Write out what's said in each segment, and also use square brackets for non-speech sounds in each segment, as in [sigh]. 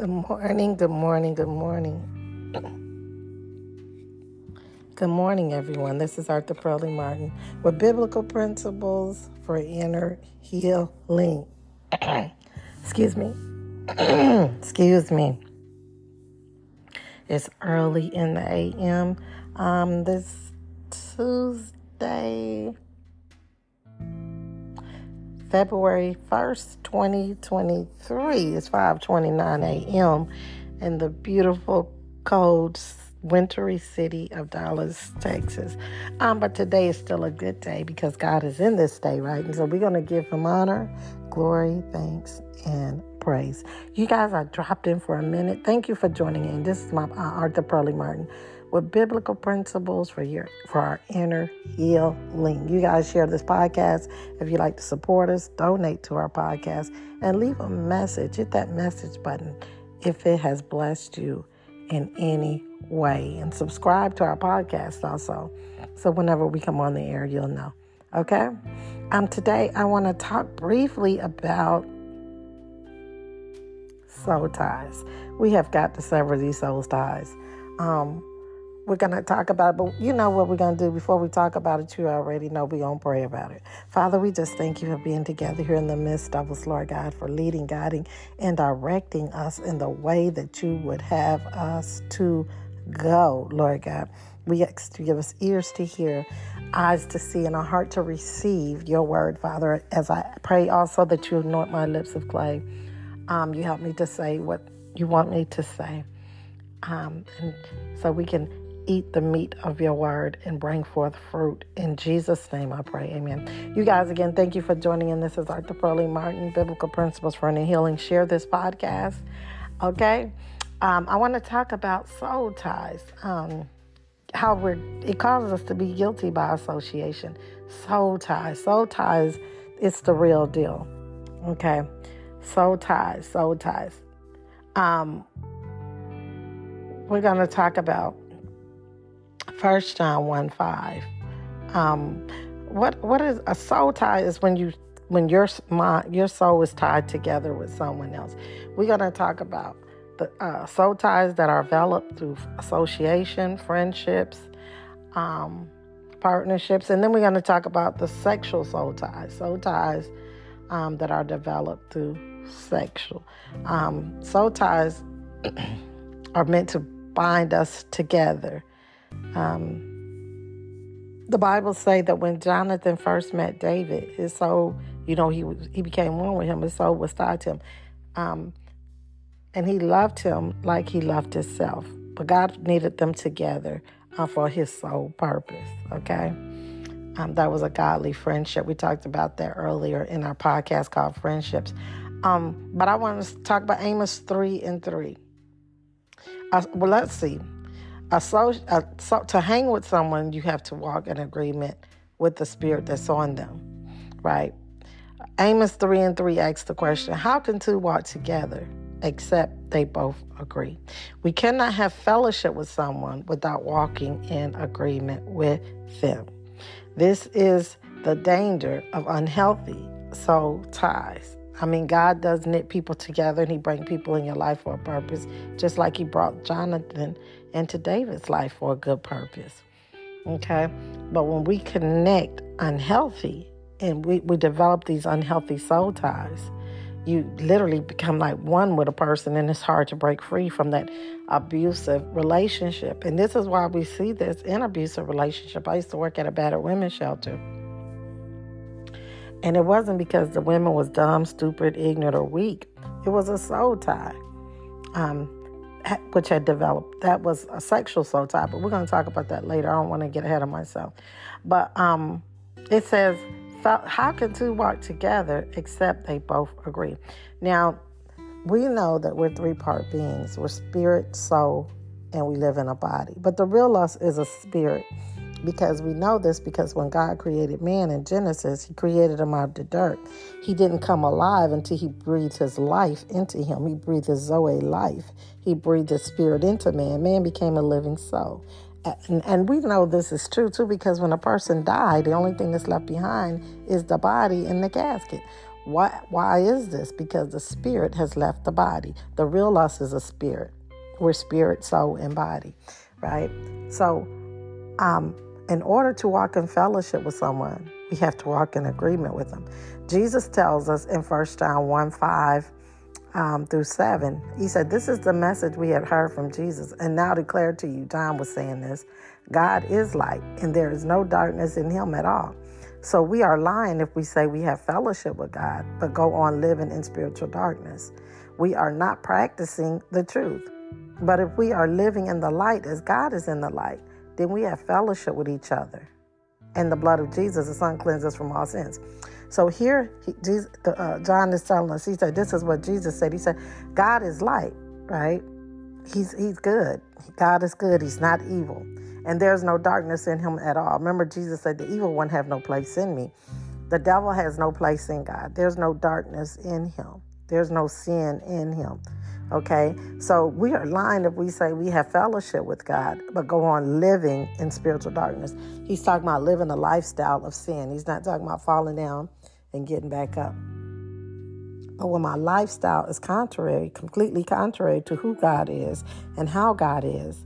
Good morning, good morning, good morning. Good morning, everyone. This is Arthur Pearlie Martin with Biblical Principles for Inner Healing. [clears throat] Excuse me. [clears throat] Excuse me. It's early in the AM. Um, this Tuesday, February 1st, 2023. It's 5:29 a.m. in the beautiful cold wintry city of Dallas, Texas. Um, but today is still a good day because God is in this day, right? And so we're going to give him honor, glory, thanks, and praise. You guys are dropped in for a minute. Thank you for joining in. This is my uh, Arthur Pearlie Martin with biblical principles for your for our inner healing. You guys share this podcast. If you like to support us, donate to our podcast and leave a message. Hit that message button if it has blessed you in any way. And subscribe to our podcast also. So whenever we come on the air, you'll know. Okay? Um today I want to talk briefly about soul ties. We have got to sever these soul ties. Um, we're going to talk about it, but you know what we're going to do before we talk about it. You already know we're going to pray about it. Father, we just thank you for being together here in the midst of us, Lord God, for leading, guiding, and directing us in the way that you would have us to go, Lord God. We ask to give us ears to hear, eyes to see, and a heart to receive your word, Father, as I pray also that you anoint my lips of clay. Um, you help me to say what you want me to say. Um, and so we can eat the meat of your word and bring forth fruit. In Jesus' name I pray. Amen. You guys, again, thank you for joining in. This is Arthur Pearlie Martin, Biblical Principles for Inner Healing. Share this podcast. Okay. Um, I want to talk about soul ties. Um, how we're it causes us to be guilty by association. Soul ties. Soul ties, it's the real deal. Okay. Soul ties, soul ties. Um, we're going to talk about First John 1 5. Um, what what is a soul tie is when you when your your soul is tied together with someone else. We're going to talk about the uh, soul ties that are developed through association, friendships, um, partnerships, and then we're going to talk about the sexual soul ties, soul ties um, that are developed through sexual. Um, soul ties [clears throat] are meant to bind us together um, the Bible say that when Jonathan first met David, his soul, you know, he he became one with him. His soul was tied to him, um, and he loved him like he loved himself. But God needed them together uh, for His sole purpose. Okay, um, that was a godly friendship. We talked about that earlier in our podcast called Friendships. Um, but I want to talk about Amos three and three. Uh, well, let's see. To hang with someone, you have to walk in agreement with the spirit that's on them, right? Amos 3 and 3 asks the question How can two walk together except they both agree? We cannot have fellowship with someone without walking in agreement with them. This is the danger of unhealthy soul ties. I mean, God does knit people together and He brings people in your life for a purpose, just like He brought Jonathan into David's life for a good purpose. Okay? But when we connect unhealthy and we, we develop these unhealthy soul ties, you literally become like one with a person and it's hard to break free from that abusive relationship. And this is why we see this in abusive relationship. I used to work at a battered women's shelter. And it wasn't because the women was dumb, stupid, ignorant, or weak. It was a soul tie. Um, which had developed. That was a sexual soul tie, but we're going to talk about that later. I don't want to get ahead of myself. But um, it says, How can two walk together except they both agree? Now, we know that we're three part beings we're spirit, soul, and we live in a body. But the real us is a spirit because we know this because when God created man in Genesis, he created him out of the dirt. He didn't come alive until he breathed his life into him. He breathed his Zoe life. He breathed his spirit into man. Man became a living soul. And, and we know this is true too because when a person died, the only thing that's left behind is the body in the casket. Why, why is this? Because the spirit has left the body. The real us is a spirit. We're spirit, soul, and body, right? So, um, in order to walk in fellowship with someone, we have to walk in agreement with them. Jesus tells us in 1 John 1 5 um, through 7, he said, This is the message we had heard from Jesus and now declare to you. John was saying this God is light, and there is no darkness in him at all. So we are lying if we say we have fellowship with God, but go on living in spiritual darkness. We are not practicing the truth. But if we are living in the light as God is in the light, then we have fellowship with each other. And the blood of Jesus, the Son, cleanses us from all sins. So here, he, Jesus, uh, John is telling us, he said, this is what Jesus said. He said, God is light, right? He's, he's good. God is good. He's not evil. And there's no darkness in him at all. Remember, Jesus said, the evil one have no place in me. The devil has no place in God. There's no darkness in him. There's no sin in him. Okay, so we are lying if we say we have fellowship with God, but go on living in spiritual darkness. He's talking about living a lifestyle of sin. He's not talking about falling down and getting back up. But when my lifestyle is contrary, completely contrary to who God is and how God is,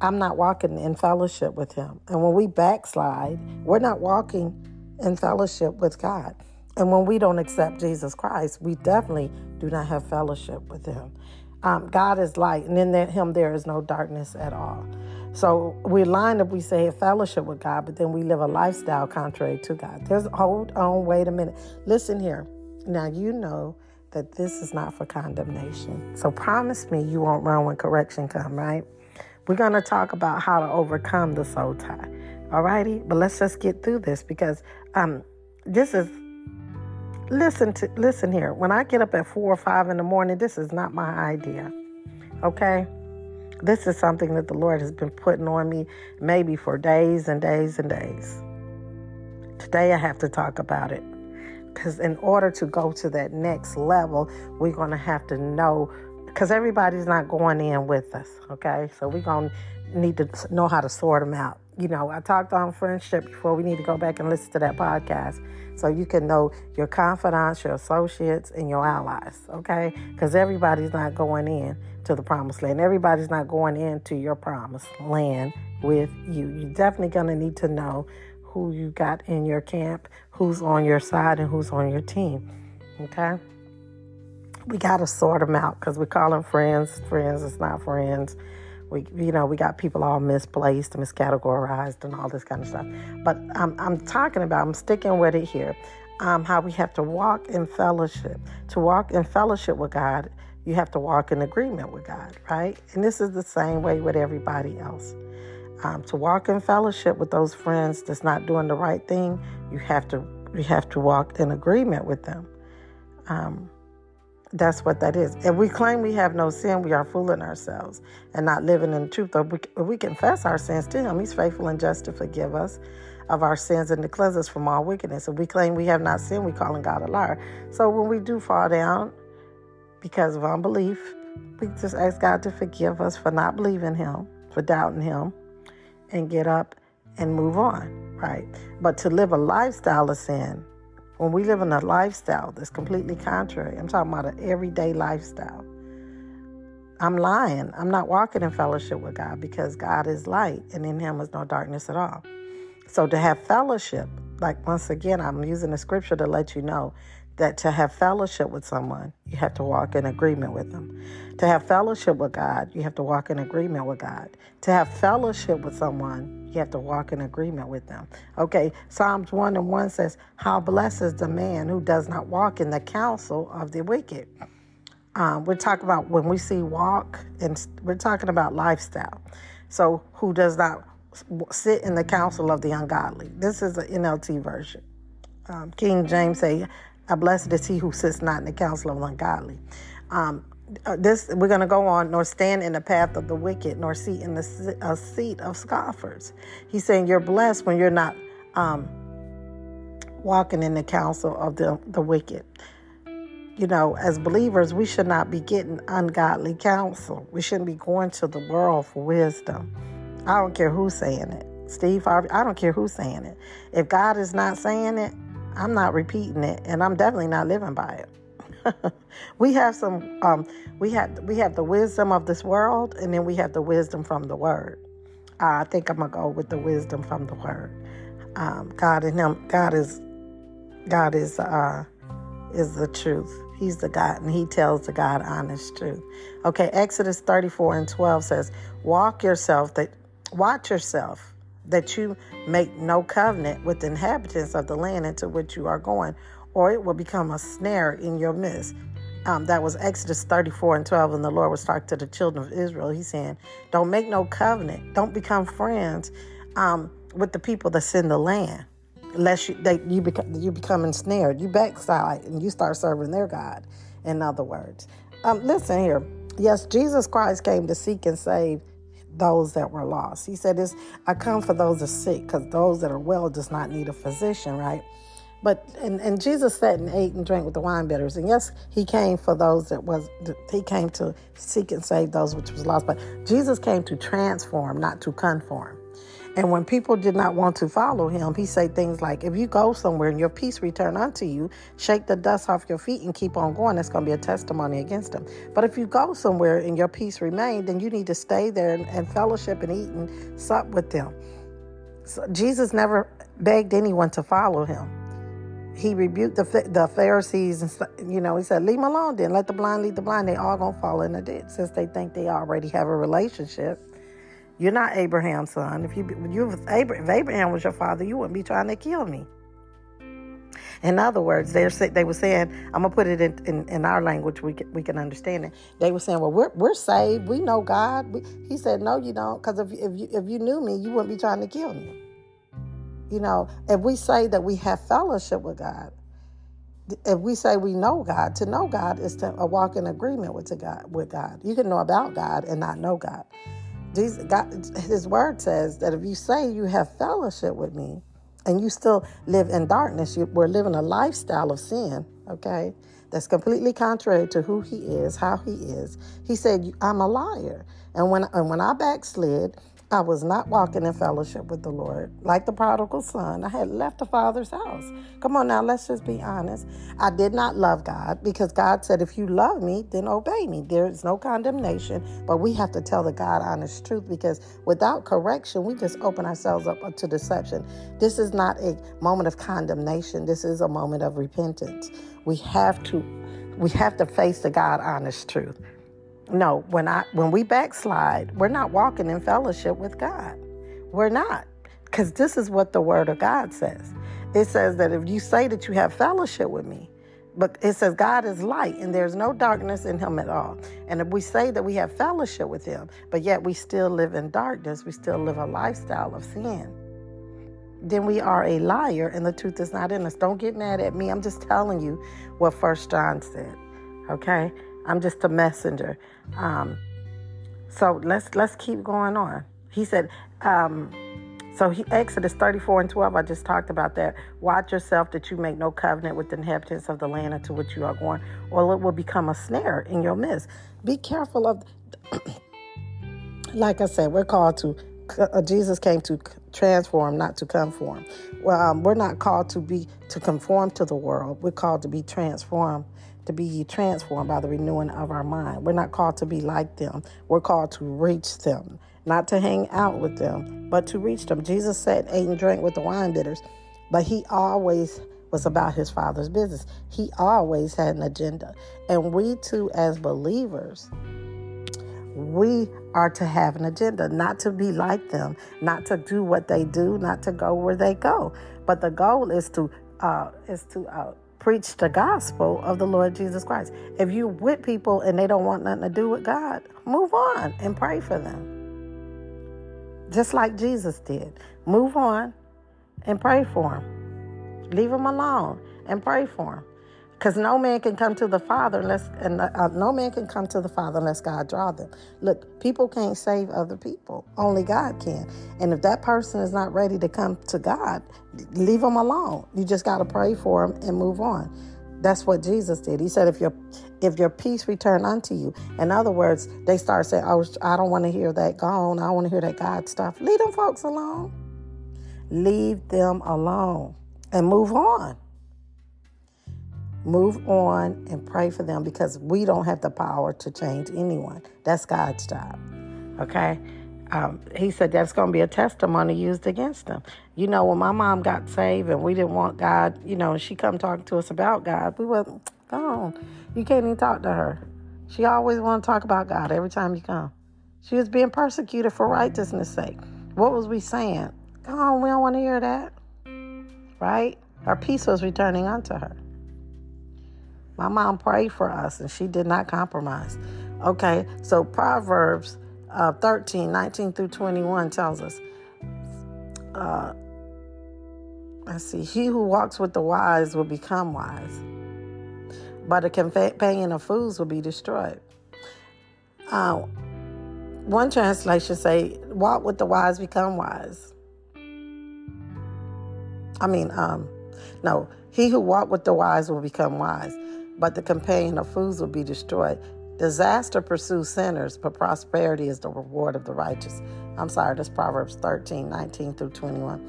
I'm not walking in fellowship with Him. And when we backslide, we're not walking in fellowship with God. And when we don't accept Jesus Christ, we definitely do not have fellowship with Him. Um, God is light, and in that Him there is no darkness at all. So we line up, we say fellowship with God, but then we live a lifestyle contrary to God. There's hold on, wait a minute. Listen here. Now you know that this is not for condemnation. So promise me you won't run when correction come, right? We're gonna talk about how to overcome the soul tie. Alrighty? But let's just get through this because um this is listen to listen here. When I get up at four or five in the morning, this is not my idea. Okay? This is something that the Lord has been putting on me maybe for days and days and days. Today I have to talk about it. Because in order to go to that next level, we're going to have to know, because everybody's not going in with us, okay? So we're going to need to know how to sort them out. You know, I talked on friendship before. We need to go back and listen to that podcast so you can know your confidants, your associates, and your allies, okay? Because everybody's not going in to the promised land. Everybody's not going into your promised land with you. You're definitely going to need to know who you got in your camp, who's on your side, and who's on your team, okay? We got to sort them out because we call them friends. Friends, it's not friends. We, you know, we got people all misplaced, and miscategorized, and all this kind of stuff. But I'm, I'm talking about, I'm sticking with it here, um, how we have to walk in fellowship. To walk in fellowship with God, you have to walk in agreement with God, right? And this is the same way with everybody else. Um, to walk in fellowship with those friends that's not doing the right thing, you have to you have to walk in agreement with them. Um, that's what that is. If we claim we have no sin, we are fooling ourselves and not living in the truth. If we, if we confess our sins to Him, He's faithful and just to forgive us of our sins and to cleanse us from all wickedness. If we claim we have not sinned, we're calling God a liar. So when we do fall down because of unbelief, we just ask God to forgive us for not believing Him, for doubting Him, and get up and move on, right? But to live a lifestyle of sin, when we live in a lifestyle that's completely contrary, I'm talking about an everyday lifestyle. I'm lying. I'm not walking in fellowship with God because God is light and in Him is no darkness at all. So to have fellowship, like once again, I'm using the scripture to let you know that to have fellowship with someone, you have to walk in agreement with them. To have fellowship with God, you have to walk in agreement with God. To have fellowship with someone, you have to walk in agreement with them. Okay, Psalms 1 and 1 says, How blessed is the man who does not walk in the counsel of the wicked. Um, we're talking about when we see walk, and we're talking about lifestyle. So, who does not sit in the counsel of the ungodly? This is the NLT version. Um, King James say, a blessed is he who sits not in the counsel of the ungodly. Um, this we're going to go on nor stand in the path of the wicked nor seat in the a seat of scoffers. He's saying you're blessed when you're not um, walking in the counsel of the, the wicked. You know as believers we should not be getting ungodly counsel. We shouldn't be going to the world for wisdom. I don't care who's saying it. Steve harvey i don't care who's saying it. If god is not saying it I'm not repeating it, and I'm definitely not living by it. [laughs] we have some. Um, we have we have the wisdom of this world, and then we have the wisdom from the Word. Uh, I think I'm gonna go with the wisdom from the Word. Um, God and Him. God is. God is. Uh, is the truth. He's the God, and He tells the God honest truth. Okay, Exodus 34 and 12 says, "Walk yourself that watch yourself." that you make no covenant with the inhabitants of the land into which you are going, or it will become a snare in your midst. Um, that was Exodus 34 and 12, and the Lord was talking to the children of Israel. He's saying, Don't make no covenant, don't become friends um, with the people that's in the land, lest you, they, you, become, you become ensnared. You backslide and you start serving their God, in other words. Um, listen here. Yes, Jesus Christ came to seek and save those that were lost. He said, "This I come for those that are sick, because those that are well does not need a physician, right?" But and, and Jesus sat and ate and drank with the wine bibbers. And yes, he came for those that was he came to seek and save those which was lost. But Jesus came to transform, not to conform. And when people did not want to follow him, he said things like, if you go somewhere and your peace return unto you, shake the dust off your feet and keep on going. That's going to be a testimony against them. But if you go somewhere and your peace remain, then you need to stay there and, and fellowship and eat and sup with them. So Jesus never begged anyone to follow him. He rebuked the, the Pharisees and, you know, he said, leave them alone then. Let the blind lead the blind. They all to fall in the ditch since they think they already have a relationship you're not Abraham's son. If you, you if Abraham was your father, you wouldn't be trying to kill me. In other words, they're they were saying, I'm gonna put it in, in, in, our language, we can, we can understand it. They were saying, well, we're, we're saved, we know God. We, he said, no, you don't, because if, if, you, if you knew me, you wouldn't be trying to kill me. You know, if we say that we have fellowship with God, if we say we know God, to know God is to walk in agreement with God. With God, you can know about God and not know God. Jesus, God, His word says that if you say you have fellowship with me and you still live in darkness, you, we're living a lifestyle of sin, okay? That's completely contrary to who He is, how He is. He said, I'm a liar. And when, and when I backslid, I was not walking in fellowship with the Lord. Like the prodigal son, I had left the Father's house. Come on now, let's just be honest. I did not love God because God said, if you love me, then obey me. There is no condemnation, but we have to tell the God honest truth because without correction, we just open ourselves up to deception. This is not a moment of condemnation, this is a moment of repentance. We have to. We have to face the God honest truth. No, when I when we backslide, we're not walking in fellowship with God. We're not. Because this is what the word of God says. It says that if you say that you have fellowship with me, but it says God is light and there's no darkness in him at all. And if we say that we have fellowship with him, but yet we still live in darkness, we still live a lifestyle of sin, then we are a liar and the truth is not in us. Don't get mad at me. I'm just telling you what First John said. Okay? I'm just a messenger. Um, so let's let's keep going on. He said, um, so he, Exodus 34 and 12, I just talked about that. Watch yourself that you make no covenant with the inhabitants of the land into which you are going, or it will become a snare in your midst. Be careful of, [clears throat] like I said, we're called to, uh, Jesus came to transform, not to conform. Well, um, we're not called to be, to conform to the world. We're called to be transformed to be transformed by the renewing of our mind. We're not called to be like them. We're called to reach them, not to hang out with them, but to reach them. Jesus said, ate and drank with the wine bibbers, but he always was about his father's business. He always had an agenda. And we too, as believers, we are to have an agenda, not to be like them, not to do what they do, not to go where they go. But the goal is to uh, is to uh, preach the gospel of the Lord Jesus Christ. If you with people and they don't want nothing to do with God, move on and pray for them. Just like Jesus did. Move on and pray for them. Leave them alone and pray for them. Because no man can come to the Father unless, and uh, no man can come to the Father unless God draw them. Look, people can't save other people. Only God can. And if that person is not ready to come to God, leave them alone. You just got to pray for them and move on. That's what Jesus did. He said, if your if your peace return unto you. In other words, they start saying, oh, I don't want to hear that. Go on. I want to hear that God stuff. Leave them folks alone. Leave them alone and move on. Move on and pray for them because we don't have the power to change anyone. That's God's job. Okay? Um, he said that's going to be a testimony used against them. You know, when my mom got saved and we didn't want God, you know, she come talking to us about God, we wasn't, go on. You can't even talk to her. She always want to talk about God every time you come. She was being persecuted for righteousness' sake. What was we saying? Come on, we don't want to hear that. Right? Our peace was returning unto her. My mom prayed for us and she did not compromise. Okay, so Proverbs uh, 13, 19 through 21 tells us, uh, let's see, he who walks with the wise will become wise, but a companion of fools will be destroyed. Uh, one translation say, walk with the wise, become wise. I mean, um, no, he who walk with the wise will become wise, but the companion of fools will be destroyed. Disaster pursues sinners, but prosperity is the reward of the righteous. I'm sorry, that's Proverbs 13, 19 through 21.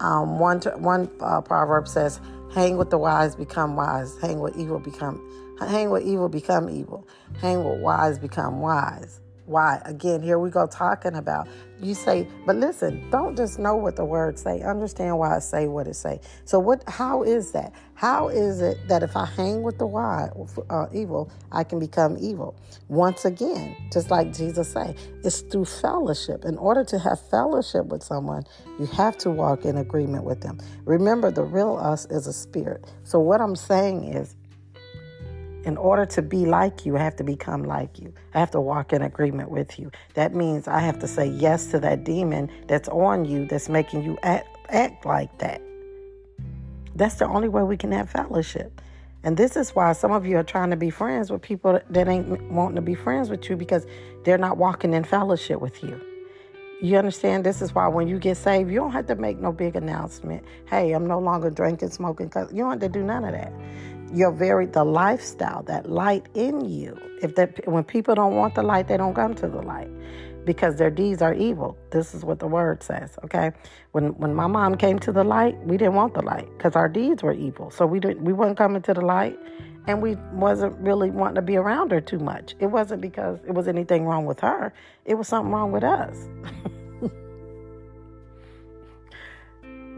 Um, one one uh, proverb says, "Hang with the wise, become wise. Hang with evil, become hang with evil, become evil. Hang with wise, become wise." Why? Again, here we go talking about. You say, but listen, don't just know what the words say. Understand why I say what it say. So what? How is that? How is it that if I hang with the why, uh, evil, I can become evil? Once again, just like Jesus say, it's through fellowship. In order to have fellowship with someone, you have to walk in agreement with them. Remember, the real us is a spirit. So what I'm saying is, in order to be like you, I have to become like you. I have to walk in agreement with you. That means I have to say yes to that demon that's on you that's making you act, act like that. That's the only way we can have fellowship. And this is why some of you are trying to be friends with people that ain't wanting to be friends with you because they're not walking in fellowship with you. You understand? This is why when you get saved, you don't have to make no big announcement. Hey, I'm no longer drinking, smoking. You don't have to do none of that your very the lifestyle that light in you. If that when people don't want the light they don't come to the light because their deeds are evil. This is what the word says okay? When when my mom came to the light we didn't want the light because our deeds were evil. So we didn't we weren't coming to the light and we wasn't really wanting to be around her too much. It wasn't because it was anything wrong with her. It was something wrong with us [laughs]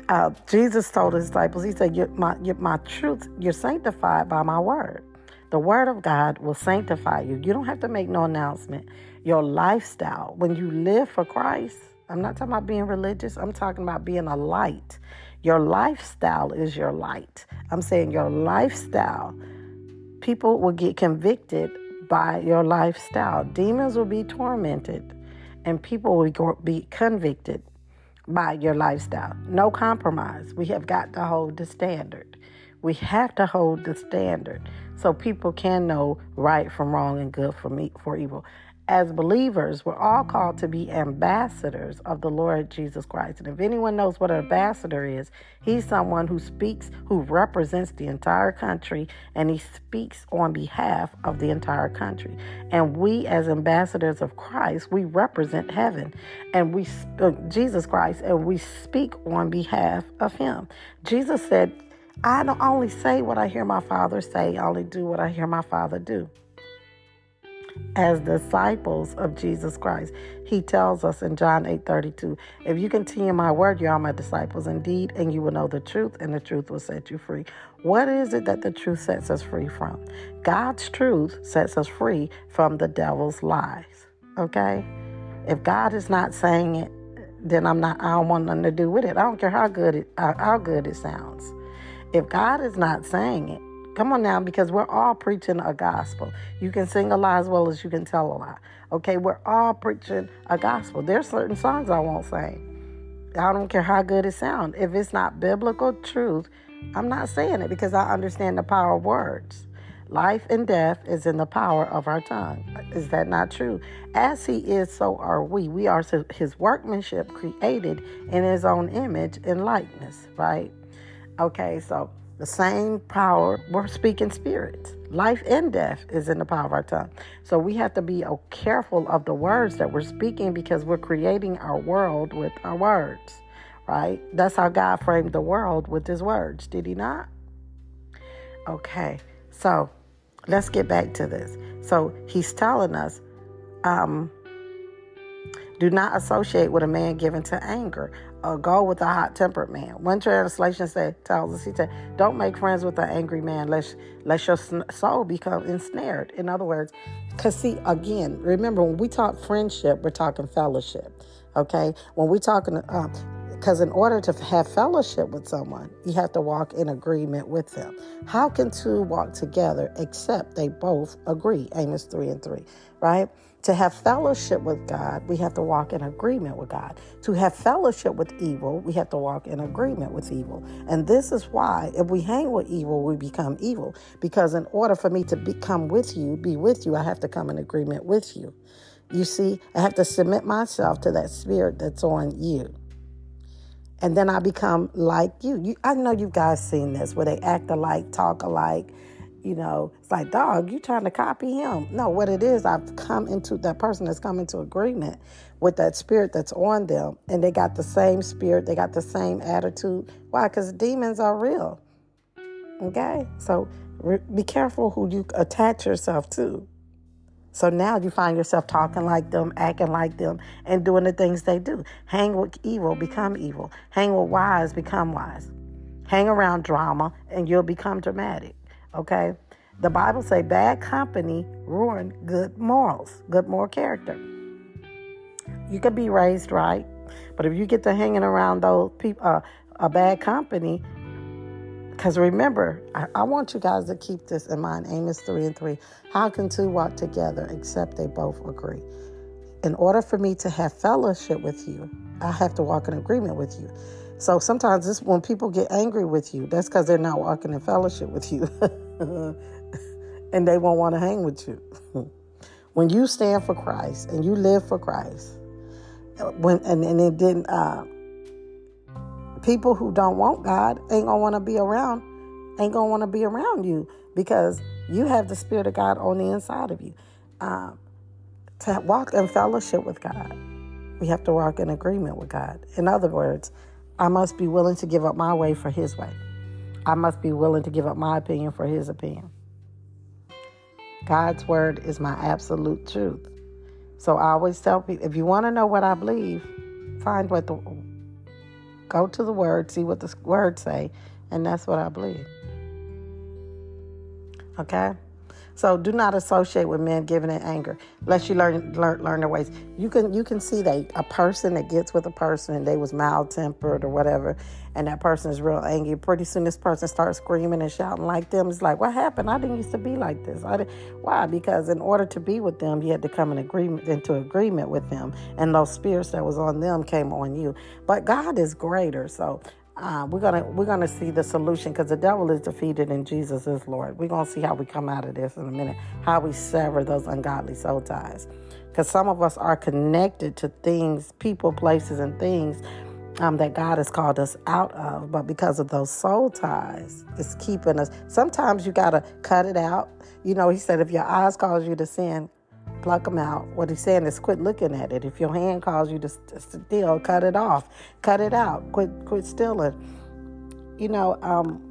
uh, Jesus told his disciples, He said, you're my, my truth, you're sanctified by my word. The word of God will sanctify you. You don't have to make no announcement. Your lifestyle, when you live for Christ, I'm not talking about being religious, I'm talking about being a light. Your lifestyle is your light. I'm saying your lifestyle, people will get convicted by your lifestyle. Demons will be tormented, and people will be convicted by your lifestyle. No compromise. We have got to hold the standard. We have to hold the standard so people can know right from wrong and good from me for evil as believers, we're all called to be ambassadors of the Lord Jesus Christ. And if anyone knows what an ambassador is, he's someone who speaks, who represents the entire country, and he speaks on behalf of the entire country. And we, as ambassadors of Christ, we represent heaven, and we, uh, Jesus Christ, and we speak on behalf of him. Jesus said, I don't only say what I hear my Father say, I only do what I hear my Father do as disciples of Jesus Christ. He tells us in John 8 32, if you continue my word, you are my disciples indeed, and you will know the truth, and the truth will set you free. What is it that the truth sets us free from? God's truth sets us free from the devil's lies. Okay? If God is not saying it, then I'm not I don't want nothing to do with it. I don't care how good it how good it sounds. If God is not saying it, Come on now, because we're all preaching a gospel. You can sing a lie as well as you can tell a lie. Okay, we're all preaching a gospel. There's certain songs I won't sing. I don't care how good it sounds. If it's not biblical truth, I'm not saying it because I understand the power of words. Life and death is in the power of our tongue. Is that not true? As He is, so are we. We are His workmanship created in His own image and likeness, right? Okay, so the same power, we're speaking spirits. Life and death is in the power of our tongue. So we have to be careful of the words that we're speaking because we're creating our world with our words, right? That's how God framed the world with his words, did he not? Okay. So let's get back to this. So he's telling us, um, do not associate with a man given to anger or go with a hot tempered man. One translation say, tells us, he said, don't make friends with an angry man lest, lest your soul become ensnared. In other words, because see, again, remember when we talk friendship, we're talking fellowship. Okay? When we're talking, uh, because in order to have fellowship with someone, you have to walk in agreement with them. How can two walk together except they both agree? Amos 3 and 3, right? To have fellowship with God, we have to walk in agreement with God. To have fellowship with evil, we have to walk in agreement with evil. And this is why, if we hang with evil, we become evil. Because in order for me to become with you, be with you, I have to come in agreement with you. You see, I have to submit myself to that spirit that's on you and then I become like you. you. I know you guys seen this where they act alike, talk alike. You know, it's like, dog, you trying to copy him. No, what it is, I've come into that person has come into agreement with that spirit that's on them, and they got the same spirit, they got the same attitude. Why? Because demons are real. Okay, so re- be careful who you attach yourself to. So now you find yourself talking like them, acting like them, and doing the things they do. Hang with evil, become evil. Hang with wise, become wise. Hang around drama, and you'll become dramatic. Okay? The Bible say bad company ruin good morals, good moral character. You could be raised right, but if you get to hanging around those people, uh, a bad company, because remember, I, I, want you guys to keep this in mind Amos 3 and 3. How can two walk together except they both agree? In order for me to have fellowship with you, I have to walk in agreement with you. So sometimes this when people get angry with you, that's because they're not walking in fellowship with you. [laughs] [laughs] and they won't want to hang with you. [laughs] when you stand for Christ and you live for Christ, when and, and it didn't uh, people who don't want God ain't gonna want to be around, ain't gonna want to be around you because you have the Spirit of God on the inside of you. Um, to walk in fellowship with God, we have to walk in agreement with God. In other words, I must be willing to give up my way for His way. I must be willing to give up my opinion for His opinion. God's word is my absolute truth. So I always tell people if you want to know what I believe, find what the Go to the word, see what the word say, and that's what I believe. Okay? So do not associate with men given in anger, unless you learn learn learn their ways. You can you can see that a person that gets with a person and they was mild tempered or whatever, and that person is real angry. Pretty soon this person starts screaming and shouting like them. It's like, what happened? I didn't used to be like this. I did. Why? Because in order to be with them, you had to come in agreement into agreement with them, and those spirits that was on them came on you. But God is greater, so uh, we're gonna we're gonna see the solution because the devil is defeated and Jesus is Lord. We're gonna see how we come out of this in a minute. How we sever those ungodly soul ties, because some of us are connected to things, people, places, and things um, that God has called us out of, but because of those soul ties, it's keeping us. Sometimes you gotta cut it out. You know, He said if your eyes cause you to sin, pluck them out. What he's saying is quit looking at it. If your hand calls you to steal, cut it off. Cut it out. Quit quit stealing. You know, um,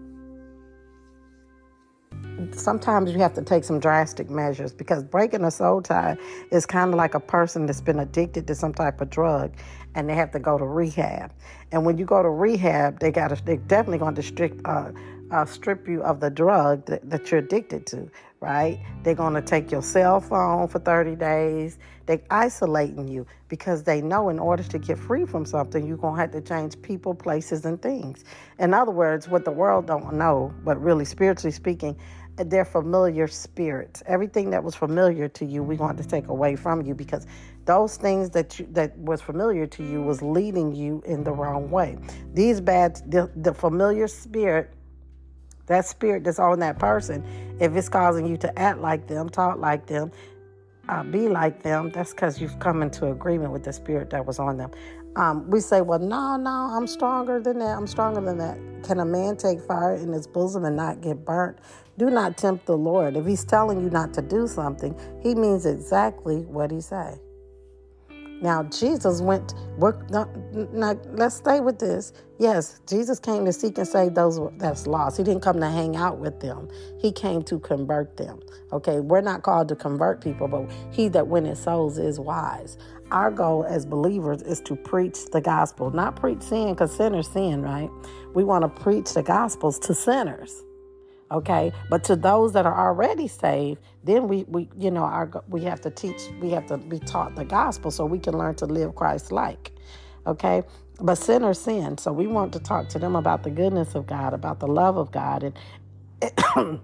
sometimes you have to take some drastic measures because breaking a soul tie is kind of like a person that's been addicted to some type of drug and they have to go to rehab. And when you go to rehab, they got to, they're definitely going to strict, uh, uh, strip you of the drug that, that you're addicted to, right? They're going to take your cell phone for 30 days. They're isolating you because they know in order to get free from something, you're going to have to change people, places, and things. In other words, what the world don't know, but really spiritually speaking, they're familiar spirits. Everything that was familiar to you, we want to take away from you because those things that you, that was familiar to you was leading you in the wrong way. These bad, the, the familiar spirit that spirit that's on that person, if it's causing you to act like them, talk like them, uh, be like them, that's because you've come into agreement with the spirit that was on them. Um, we say, well, no, no, I'm stronger than that. I'm stronger than that. Can a man take fire in his bosom and not get burnt? Do not tempt the Lord. If he's telling you not to do something, he means exactly what he say. Now, Jesus went, work, now, let's stay with this. Yes, Jesus came to seek and save those that's lost. He didn't come to hang out with them, He came to convert them. Okay, we're not called to convert people, but He that winneth souls is wise. Our goal as believers is to preach the gospel, not preach sin because sinners sin, right? We want to preach the gospels to sinners okay but to those that are already saved then we we you know our we have to teach we have to be taught the gospel so we can learn to live christ like okay but sinners sin so we want to talk to them about the goodness of god about the love of god and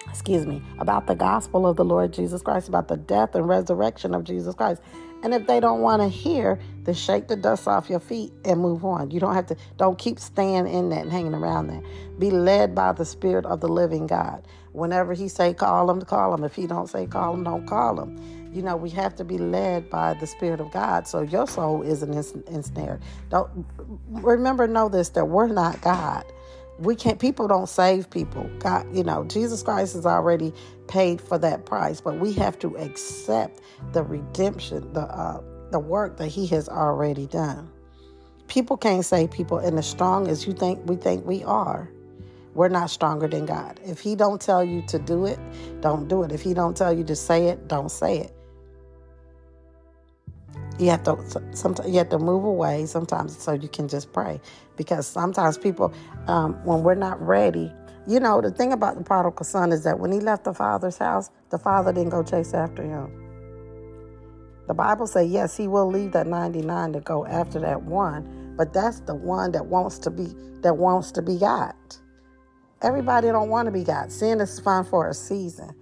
[coughs] excuse me about the gospel of the lord jesus christ about the death and resurrection of jesus christ and if they don't want to hear, then shake the dust off your feet and move on. You don't have to, don't keep staying in that and hanging around that Be led by the Spirit of the living God. Whenever He say call him, call him. If He don't say call him, don't call him. You know, we have to be led by the Spirit of God so your soul isn't ensnared. Don't remember, know this that we're not God we can't people don't save people god you know jesus christ has already paid for that price but we have to accept the redemption the uh, the work that he has already done people can't save people and as strong as you think we think we are we're not stronger than god. If he don't tell you to do it don't do it. If he don't tell you to say it don't say it. You have to sometimes you have to move away sometimes so you can just pray. Because sometimes people um, when we're not ready you know the thing about the prodigal son is that when he left the father's house the father didn't go chase after him. The bible says yes he will leave that 99 to go after that one but that's the one that wants to be that wants to be got everybody don't want to be God. sin is fine for a season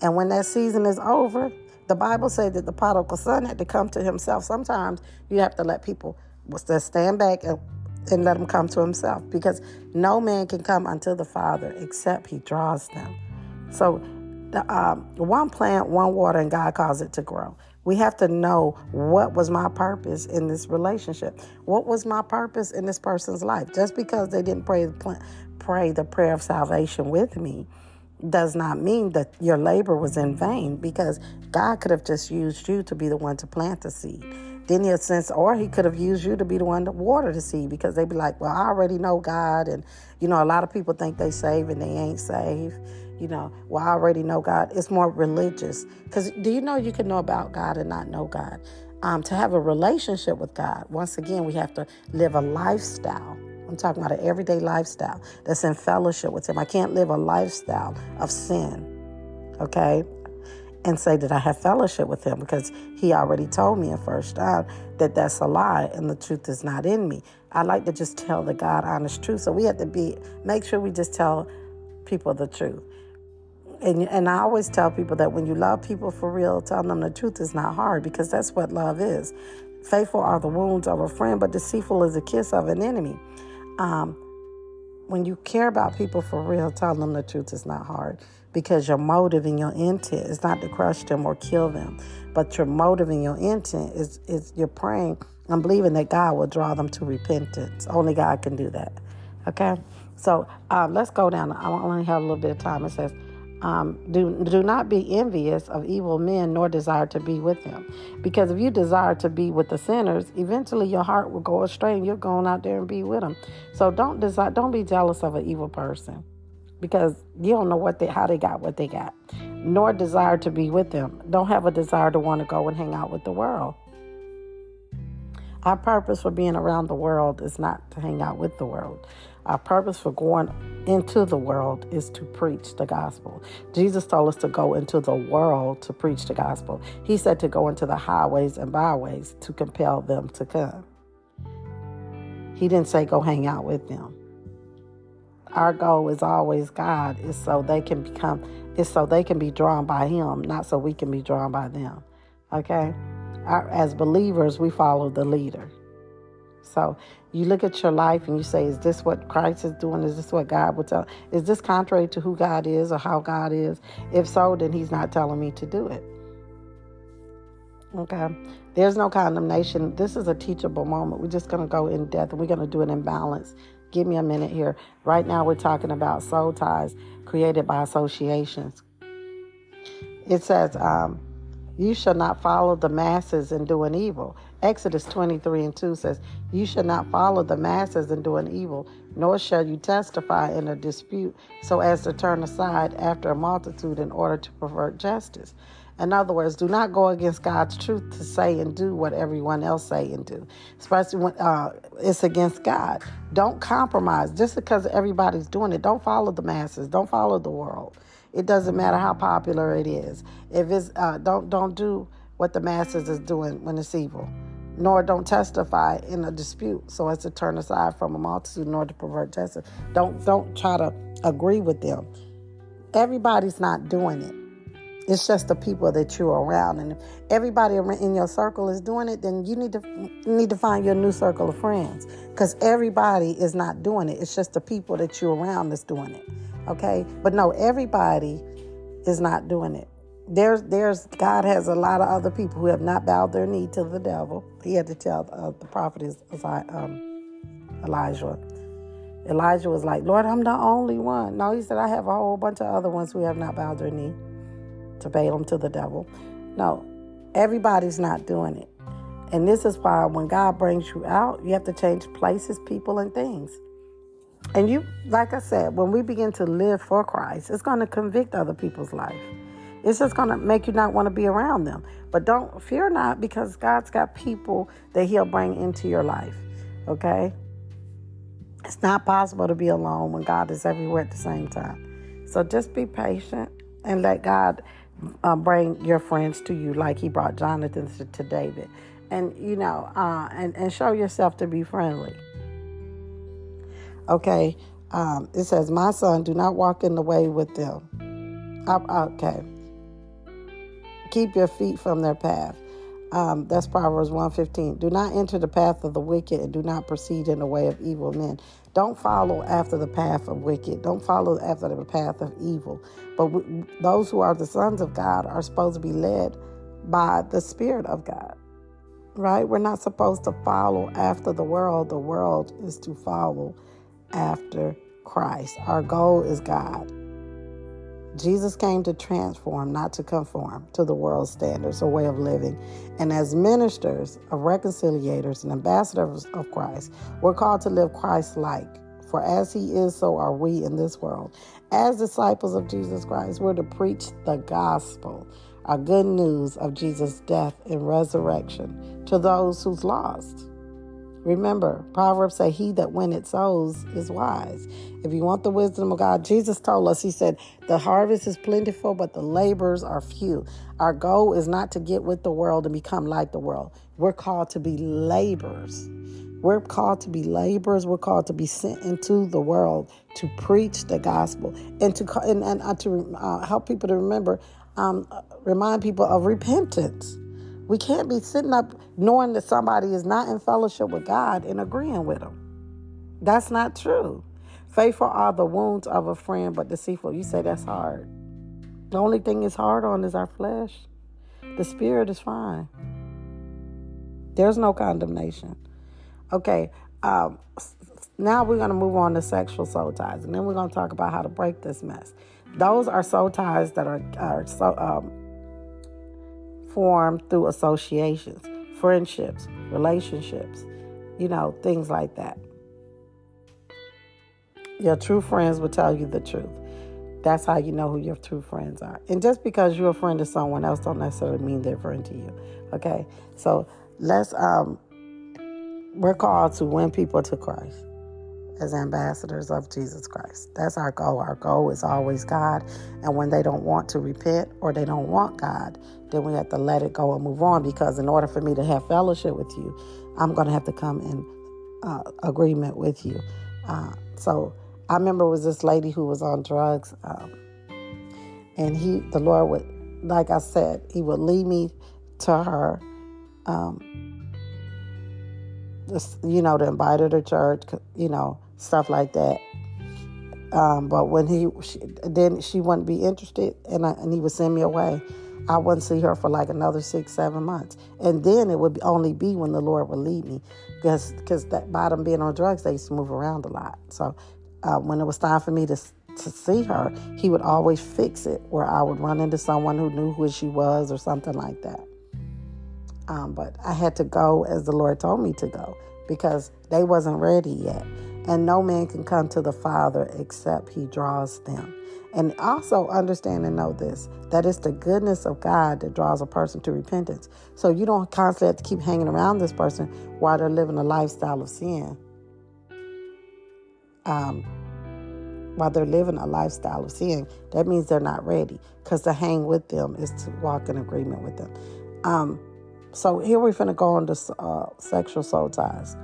and when that season is over the Bible says that the prodigal son had to come to himself. Sometimes you have to let people just stand back and, and let him come to himself because no man can come unto the Father except he draws them. So, the, um, one plant, one water, and God calls it to grow. We have to know what was my purpose in this relationship. What was my purpose in this person's life? Just because they didn't pray the, pray the prayer of salvation with me does not mean that your labor was in vain because God could have just used you to be the one to plant the seed. Then he sense, or he could have used you to be the one to water the seed because they'd be like, well, I already know God. And, you know, a lot of people think they save and they ain't saved. You know, well, I already know God. It's more religious. Because do you know you can know about God and not know God? Um, to have a relationship with God, once again, we have to live a lifestyle I'm talking about an everyday lifestyle that's in fellowship with Him. I can't live a lifestyle of sin, okay, and say that I have fellowship with Him because He already told me in First John that that's a lie and the truth is not in me. I like to just tell the God honest truth. So we have to be make sure we just tell people the truth. And, and I always tell people that when you love people for real, telling them the truth is not hard because that's what love is. Faithful are the wounds of a friend, but deceitful is the kiss of an enemy um, when you care about people for real, telling them the truth is not hard because your motive and your intent is not to crush them or kill them, but your motive and your intent is, is you're praying and believing that God will draw them to repentance. Only God can do that. Okay? So um, let's go down. I only have a little bit of time. It says, um, do, do not be envious of evil men, nor desire to be with them. Because if you desire to be with the sinners, eventually your heart will go astray and you're going out there and be with them. So don't desire, don't be jealous of an evil person because you don't know what they, how they got what they got, nor desire to be with them. Don't have a desire to want to go and hang out with the world. Our purpose for being around the world is not to hang out with the world. Our purpose for going into the world is to preach the gospel. Jesus told us to go into the world to preach the gospel. He said to go into the highways and byways to compel them to come. He didn't say go hang out with them. Our goal is always God is so they can become is so they can be drawn by him, not so we can be drawn by them. Okay? Our, as believers, we follow the leader. So you look at your life and you say, is this what Christ is doing? Is this what God would tell? Is this contrary to who God is or how God is? If so, then He's not telling me to do it. Okay. There's no condemnation. This is a teachable moment. We're just going to go in depth and we're going to do it in balance. Give me a minute here. Right now, we're talking about soul ties created by associations. It says, um, You shall not follow the masses in doing evil. Exodus 23 and 2 says, You shall not follow the masses in doing evil, nor shall you testify in a dispute so as to turn aside after a multitude in order to pervert justice. In other words, do not go against God's truth to say and do what everyone else say and do, especially when uh, it's against God. Don't compromise just because everybody's doing it. Don't follow the masses. Don't follow the world. It doesn't matter how popular it is. If it's uh, don't don't do what the masses is doing when it's evil, nor don't testify in a dispute so as to turn aside from a multitude nor to pervert justice. Don't don't try to agree with them. Everybody's not doing it. It's just the people that you're around, and if everybody in your circle is doing it, then you need to need to find your new circle of friends because everybody is not doing it. It's just the people that you're around that's doing it. Okay, but no, everybody is not doing it. There's there's God has a lot of other people who have not bowed their knee to the devil. He had to tell uh, the prophet um, Elijah. Elijah was like, Lord, I'm the only one. No, he said, I have a whole bunch of other ones who have not bowed their knee to Balaam to the devil. No, everybody's not doing it. And this is why when God brings you out, you have to change places, people, and things. And you, like I said, when we begin to live for Christ, it's going to convict other people's life. It's just going to make you not want to be around them. But don't fear not because God's got people that He'll bring into your life. Okay? It's not possible to be alone when God is everywhere at the same time. So just be patient and let God uh, bring your friends to you like he brought Jonathan to, to David. And, you know, uh, and, and show yourself to be friendly. Okay. Um, it says, My son, do not walk in the way with them. okay. Keep your feet from their path. Um, that's Proverbs 115. Do not enter the path of the wicked and do not proceed in the way of evil men. Don't follow after the path of wicked. Don't follow after the path of evil. But we, those who are the sons of God are supposed to be led by the Spirit of God. Right? We're not supposed to follow after the world. The world is to follow after Christ. Our goal is God. Jesus came to transform, not to conform to the world's standards or way of living. And as ministers of reconciliators and ambassadors of Christ, we're called to live Christ like. For as he is, so are we in this world. As disciples of Jesus Christ, we're to preach the gospel, our good news of Jesus' death and resurrection to those who's lost. Remember, Proverbs say, He that winneth souls is wise. If you want the wisdom of God, Jesus told us, He said, The harvest is plentiful, but the laborers are few. Our goal is not to get with the world and become like the world. We're called to be laborers. We're called to be laborers. We're called to be sent into the world to preach the gospel and to and, and uh, to uh, help people to remember, um, remind people of repentance. We can't be sitting up knowing that somebody is not in fellowship with God and agreeing with them. That's not true. Faithful are the wounds of a friend, but deceitful. You say that's hard. The only thing is hard on is our flesh. The spirit is fine. There's no condemnation. Okay, um, now we're going to move on to sexual soul ties, and then we're going to talk about how to break this mess. Those are soul ties that are, are so, um, formed through associations, friendships, relationships, you know, things like that. Your true friends will tell you the truth. That's how you know who your true friends are. And just because you're a friend to someone else don't necessarily mean they're a friend to you. Okay? So let's um we're called to win people to Christ as ambassadors of Jesus Christ. That's our goal. Our goal is always God. And when they don't want to repent or they don't want God, then we have to let it go and move on because in order for me to have fellowship with you, I'm going to have to come in uh, agreement with you. Uh, so I remember it was this lady who was on drugs, um, and he, the Lord would, like I said, He would lead me to her. Um, you know, to invite her to church, you know, stuff like that. Um, but when he she, then she wouldn't be interested, and I, and he would send me away. I wouldn't see her for like another six, seven months, and then it would only be when the Lord would lead me, because because that bottom being on drugs, they used to move around a lot. So uh, when it was time for me to to see her, he would always fix it where I would run into someone who knew who she was or something like that. Um, but I had to go as the Lord told me to go because they wasn't ready yet. And no man can come to the Father except he draws them. And also understand and know this that it's the goodness of God that draws a person to repentance. So you don't constantly have to keep hanging around this person while they're living a lifestyle of sin. Um, while they're living a lifestyle of sin, that means they're not ready. Because to hang with them is to walk in agreement with them. Um, so here we're going to go on to uh, sexual soul ties.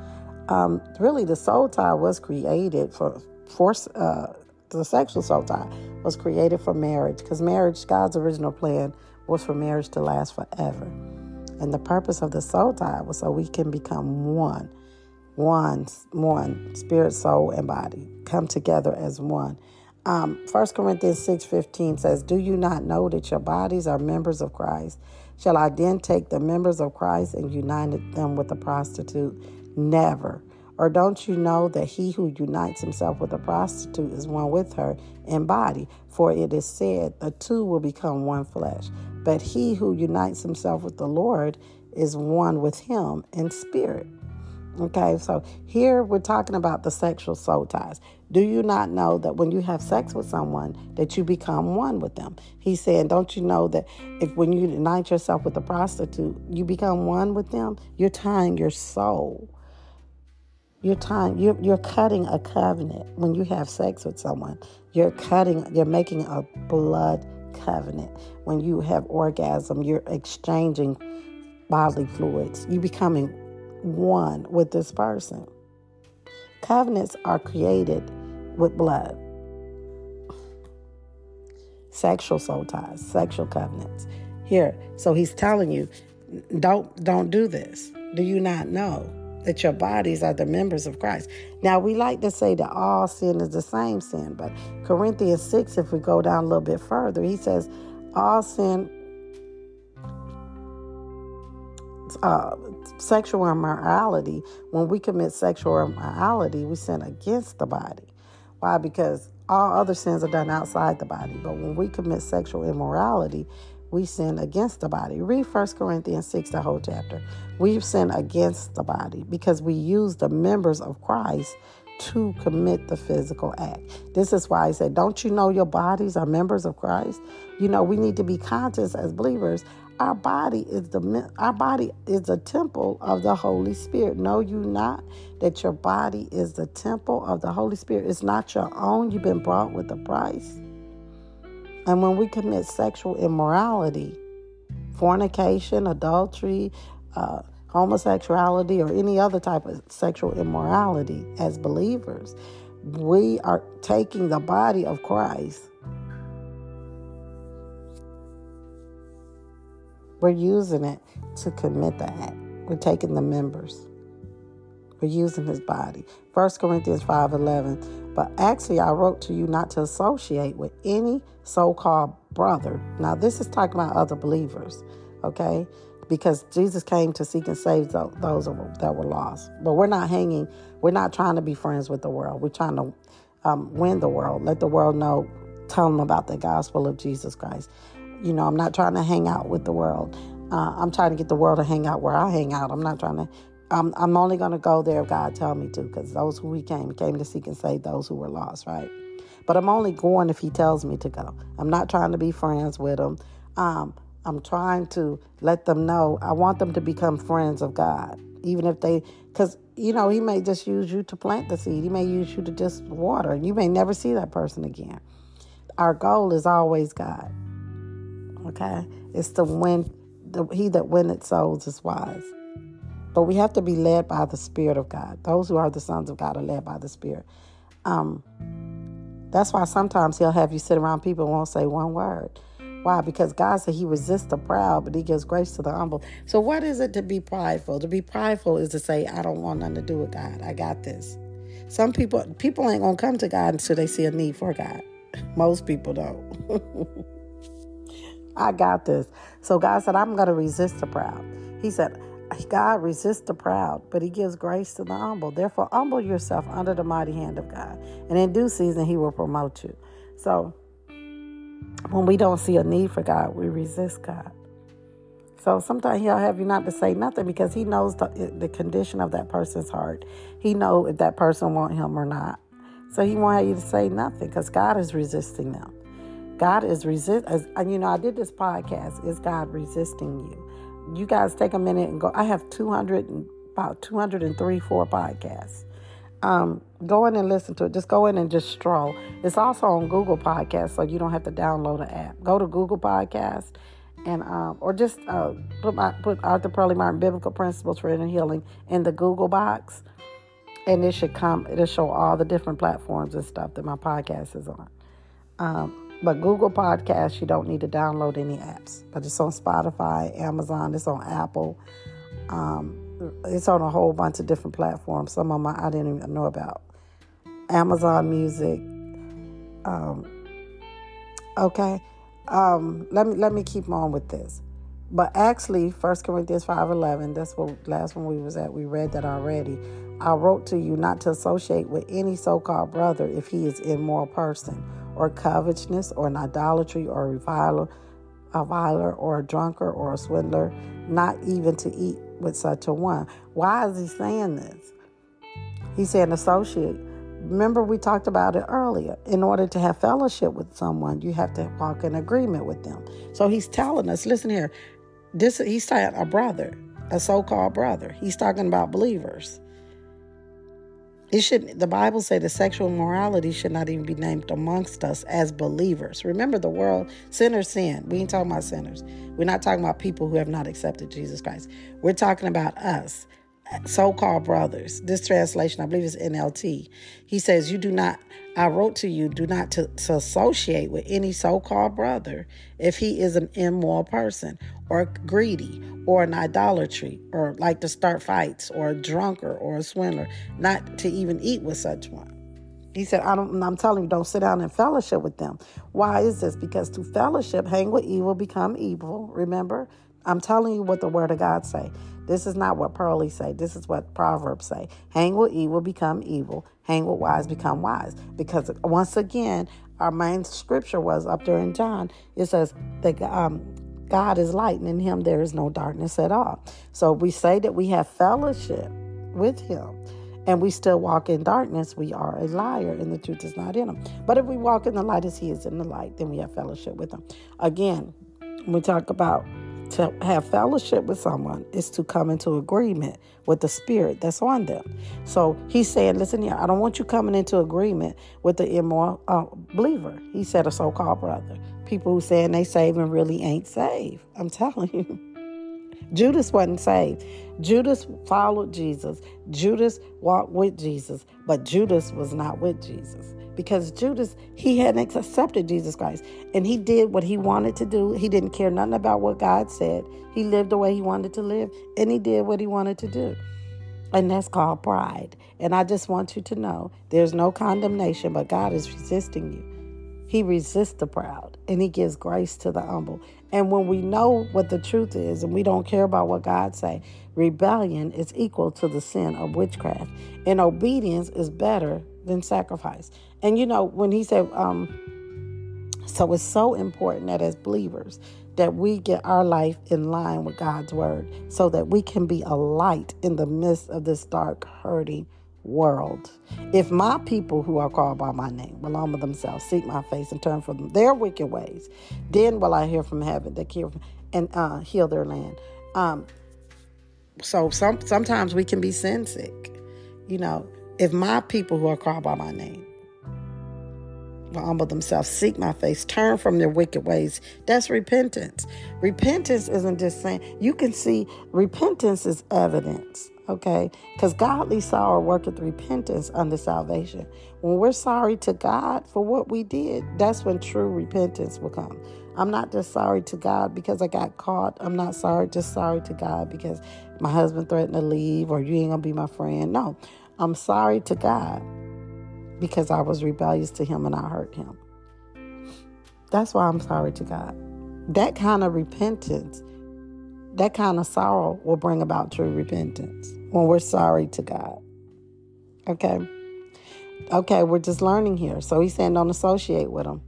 Um, really, the soul tie was created for force. Uh, the sexual soul tie was created for marriage because marriage, God's original plan, was for marriage to last forever. And the purpose of the soul tie was so we can become one, one, one, spirit, soul, and body, come together as one. Um, 1 Corinthians 6.15 says, Do you not know that your bodies are members of Christ? Shall I then take the members of Christ and unite them with a prostitute? Never. Or don't you know that he who unites himself with a prostitute is one with her in body? For it is said, the two will become one flesh. But he who unites himself with the Lord is one with him in spirit. Okay, so here we're talking about the sexual soul ties. Do you not know that when you have sex with someone that you become one with them? He's saying, don't you know that if when you unite yourself with a prostitute, you become one with them? You're tying your soul. You're tying you're you're cutting a covenant when you have sex with someone. You're cutting you're making a blood covenant. When you have orgasm, you're exchanging bodily fluids. You're becoming one with this person. Covenants are created with blood. Sexual soul ties, sexual covenants. Here, so he's telling you, don't don't do this. Do you not know that your bodies are the members of Christ? Now we like to say that all sin is the same sin, but Corinthians 6, if we go down a little bit further, he says all sin uh, sexual immorality, when we commit sexual immorality, we sin against the body. Why? Because all other sins are done outside the body. But when we commit sexual immorality, we sin against the body. Read 1 Corinthians 6, the whole chapter. We sin against the body because we use the members of Christ to commit the physical act. This is why I said, Don't you know your bodies are members of Christ? You know, we need to be conscious as believers our body is the our body is the temple of the Holy Spirit. Know you not that your body is the temple of the Holy Spirit. It's not your own. You've been brought with a price. And when we commit sexual immorality, fornication, adultery, uh, homosexuality, or any other type of sexual immorality as believers, we are taking the body of Christ We're using it to commit the act. We're taking the members. We're using his body. 1 Corinthians 5.11. But actually, I wrote to you not to associate with any so-called brother. Now, this is talking about other believers, okay? Because Jesus came to seek and save those that were lost. But we're not hanging, we're not trying to be friends with the world. We're trying to um, win the world, let the world know, tell them about the gospel of Jesus Christ. You know, I'm not trying to hang out with the world. Uh, I'm trying to get the world to hang out where I hang out. I'm not trying to. I'm, I'm only going to go there if God tell me to, because those who we came came to seek and save those who were lost, right? But I'm only going if He tells me to go. I'm not trying to be friends with them. Um, I'm trying to let them know I want them to become friends of God, even if they, because you know He may just use you to plant the seed. He may use you to just water, and you may never see that person again. Our goal is always God. Okay? It's the win the he that winneth souls is wise. But we have to be led by the Spirit of God. Those who are the sons of God are led by the Spirit. Um, that's why sometimes he'll have you sit around people and won't say one word. Why? Because God said he resists the proud, but he gives grace to the humble. So what is it to be prideful? To be prideful is to say, I don't want nothing to do with God. I got this. Some people people ain't gonna come to God until they see a need for God. [laughs] Most people don't. [laughs] I got this. So God said, I'm going to resist the proud. He said, God resists the proud, but he gives grace to the humble. Therefore, humble yourself under the mighty hand of God. And in due season, he will promote you. So when we don't see a need for God, we resist God. So sometimes he'll have you not to say nothing because he knows the, the condition of that person's heart. He know if that person want him or not. So he won't have you to say nothing because God is resisting them. God is resist. You know, I did this podcast. Is God resisting you? You guys take a minute and go. I have two hundred and about two hundred and three, four podcasts. Um, go in and listen to it. Just go in and just stroll. It's also on Google Podcasts, so you don't have to download an app. Go to Google Podcast and um, or just uh, put my put Arthur Pearlie Martin Biblical Principles for Inner Healing in the Google box, and it should come. It'll show all the different platforms and stuff that my podcast is on. Um, but Google Podcasts, you don't need to download any apps. But it's on Spotify, Amazon, it's on Apple. Um, it's on a whole bunch of different platforms. Some of them I didn't even know about. Amazon Music. Um, okay um, let me let me keep on with this. But actually, 1 Corinthians 5.11, that's what last one we was at. We read that already. I wrote to you not to associate with any so-called brother if he is immoral person, or covetousness, or an idolatry, or a reviler, a viler, or a drunkard, or a swindler, not even to eat with such a one. Why is he saying this? He's saying associate Remember, we talked about it earlier. In order to have fellowship with someone, you have to walk in agreement with them. So he's telling us, listen here, this he's saying a brother, a so-called brother. He's talking about believers. It should the Bible say that sexual morality should not even be named amongst us as believers. Remember the world, sinners sin. We ain't talking about sinners. We're not talking about people who have not accepted Jesus Christ. We're talking about us uh, so called brothers. This translation, I believe, is NLT. He says, You do not, I wrote to you, do not to, to associate with any so called brother if he is an immoral person or greedy or an idolatry or like to start fights or a drunkard or a swindler, not to even eat with such one. He said, I don't, I'm telling you, don't sit down and fellowship with them. Why is this? Because to fellowship, hang with evil, become evil. Remember? I'm telling you what the word of God say. This is not what Pearlie say. This is what Proverbs say. Hang with evil, become evil. Hang with wise, become wise. Because once again, our main scripture was up there in John. It says that um, God is light, and in Him there is no darkness at all. So we say that we have fellowship with Him, and we still walk in darkness. We are a liar, and the truth is not in Him. But if we walk in the light as He is in the light, then we have fellowship with Him. Again, we talk about to have fellowship with someone is to come into agreement with the spirit that's on them. So he's saying, listen here, I don't want you coming into agreement with the immoral uh, believer. He said a so-called brother. People who saying they saved and really ain't saved. I'm [laughs] telling you. Judas wasn't saved. Judas followed Jesus. Judas walked with Jesus, but Judas was not with Jesus because Judas, he hadn't accepted Jesus Christ and he did what he wanted to do. He didn't care nothing about what God said. He lived the way he wanted to live and he did what he wanted to do. And that's called pride. And I just want you to know there's no condemnation, but God is resisting you. He resists the proud and he gives grace to the humble. And when we know what the truth is and we don't care about what God say, rebellion is equal to the sin of witchcraft. And obedience is better than sacrifice. And you know, when he said, um, so it's so important that as believers, that we get our life in line with God's word so that we can be a light in the midst of this dark, hurting world. If my people who are called by my name will humble themselves, seek my face, and turn from their wicked ways, then will I hear from heaven, that hear and uh, heal their land. Um, so some sometimes we can be sin sick, you know. If my people who are called by my name will humble themselves, seek my face, turn from their wicked ways, that's repentance. Repentance isn't just saying, you can see repentance is evidence, okay? Because godly sorrow worketh repentance unto salvation. When we're sorry to God for what we did, that's when true repentance will come. I'm not just sorry to God because I got caught. I'm not sorry, just sorry to God because my husband threatened to leave or you ain't gonna be my friend. No, I'm sorry to God because I was rebellious to Him and I hurt Him. That's why I'm sorry to God. That kind of repentance, that kind of sorrow will bring about true repentance when we're sorry to God. Okay? Okay, we're just learning here. So he's saying don't associate with them.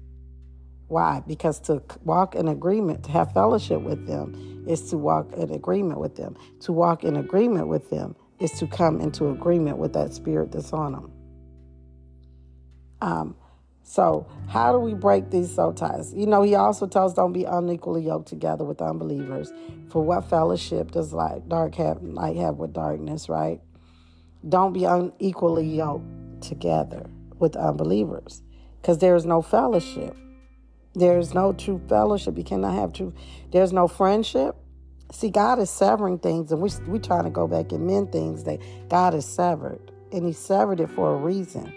Why? Because to walk in agreement, to have fellowship with them, is to walk in agreement with them. To walk in agreement with them is to come into agreement with that spirit that's on them. Um, so, how do we break these soul ties? You know, he also tells don't be unequally yoked together with unbelievers. For what fellowship does light dark have light have with darkness, right? Don't be unequally yoked together with unbelievers, because there is no fellowship. There's no true fellowship. You cannot have true. There's no friendship. See, God is severing things, and we we trying to go back and mend things that God has severed, and He severed it for a reason.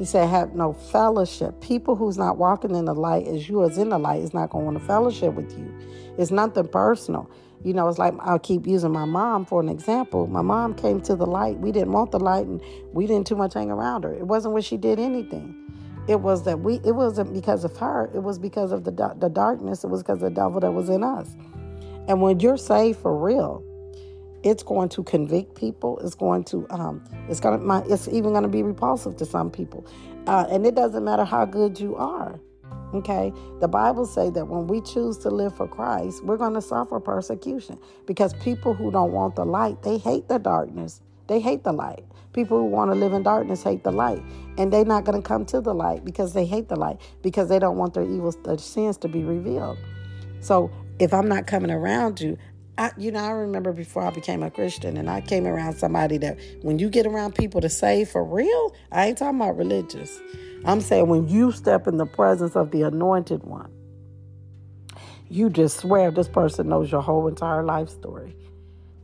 He said, "Have no fellowship. People who's not walking in the light as you is in the light is not going to want to fellowship with you. It's nothing personal. You know, it's like I'll keep using my mom for an example. My mom came to the light. We didn't want the light, and we didn't too much hang around her. It wasn't when she did anything." It was that we. It wasn't because of her. It was because of the the darkness. It was because of the devil that was in us. And when you're saved for real, it's going to convict people. It's going to. Um, it's gonna. my, It's even going to be repulsive to some people. Uh, and it doesn't matter how good you are. Okay, the Bible say that when we choose to live for Christ, we're going to suffer persecution because people who don't want the light, they hate the darkness. They hate the light. People who want to live in darkness hate the light. And they're not going to come to the light because they hate the light, because they don't want their evil their sins to be revealed. So if I'm not coming around you, I, you know, I remember before I became a Christian and I came around somebody that when you get around people to say for real, I ain't talking about religious. I'm saying when you step in the presence of the anointed one, you just swear this person knows your whole entire life story.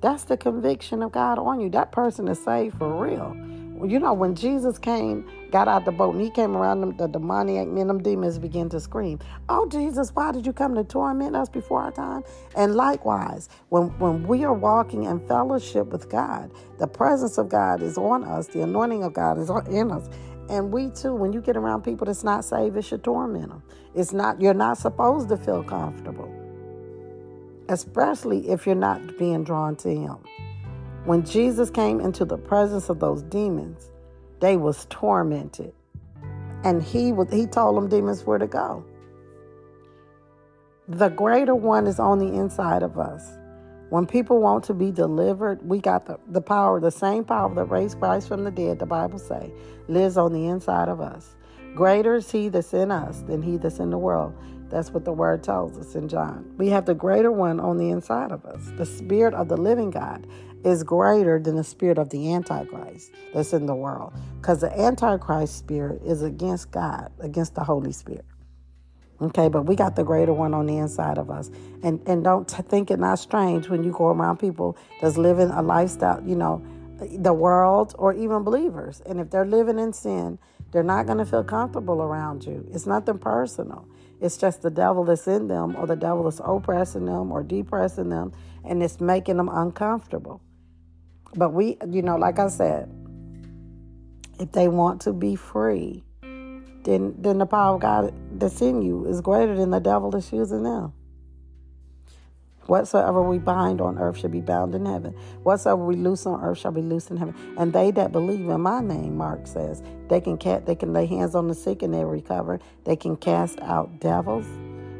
That's the conviction of God on you. That person is saved for real. You know, when Jesus came, got out the boat, and he came around them, the demoniac men, them demons began to scream, Oh, Jesus, why did you come to torment us before our time? And likewise, when, when we are walking in fellowship with God, the presence of God is on us, the anointing of God is in us. And we too, when you get around people that's not saved, it should torment them. It's not, you're not supposed to feel comfortable especially if you're not being drawn to him. When Jesus came into the presence of those demons, they was tormented. And he was he told them demons where to go. The greater one is on the inside of us. When people want to be delivered, we got the, the power, the same power that raised Christ from the dead, the Bible say, lives on the inside of us. Greater is he that's in us than he that's in the world. That's what the word tells us in John. We have the greater one on the inside of us. The spirit of the living God is greater than the spirit of the Antichrist that's in the world. Because the Antichrist spirit is against God, against the Holy Spirit. Okay, but we got the greater one on the inside of us. And and don't think it not strange when you go around people that's living a lifestyle, you know, the world or even believers. And if they're living in sin, they're not going to feel comfortable around you. It's nothing personal. It's just the devil that's in them or the devil that's oppressing them or depressing them and it's making them uncomfortable. But we, you know, like I said, if they want to be free, then then the power of God that's in you is greater than the devil that's using them. Whatsoever we bind on earth shall be bound in heaven. Whatsoever we loose on earth shall be loosed in heaven. And they that believe in my name, Mark says, they can they can lay hands on the sick and they recover. They can cast out devils.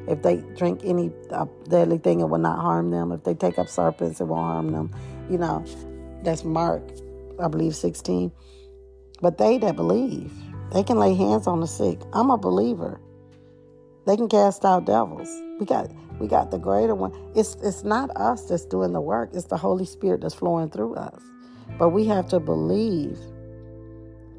If they drink any uh, deadly thing, it will not harm them. If they take up serpents, it won't harm them. You know, that's Mark, I believe, 16. But they that believe, they can lay hands on the sick. I'm a believer. They can cast out devils. We got we got the greater one. It's it's not us that's doing the work. It's the Holy Spirit that's flowing through us. But we have to believe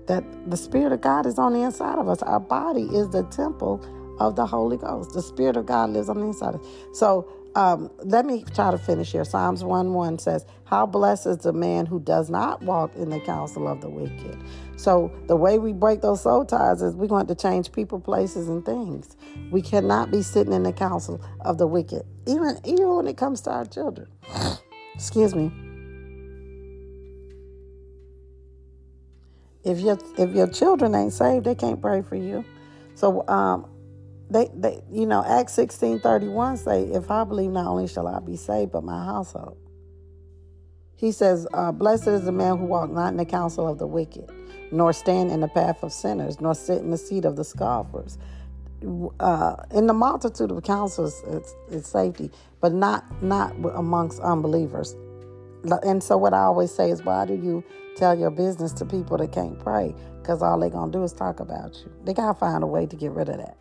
that the Spirit of God is on the inside of us. Our body is the temple of the Holy Ghost. The Spirit of God lives on the inside of us. So um, let me try to finish here. Psalms 1 1 says, How blessed is the man who does not walk in the counsel of the wicked. So, the way we break those soul ties is we're going to change people, places, and things. We cannot be sitting in the counsel of the wicked, even, even when it comes to our children. [sighs] Excuse me. If your if your children ain't saved, they can't pray for you. So um, they, they you know acts 16 31 say if i believe not only shall i be saved but my household he says uh, blessed is the man who walk not in the counsel of the wicked nor stand in the path of sinners, nor sit in the seat of the scoffers. Uh, in the multitude of counsels, it's, it's safety, but not not amongst unbelievers. And so, what I always say is, why do you tell your business to people that can't pray? Because all they're gonna do is talk about you. They gotta find a way to get rid of that.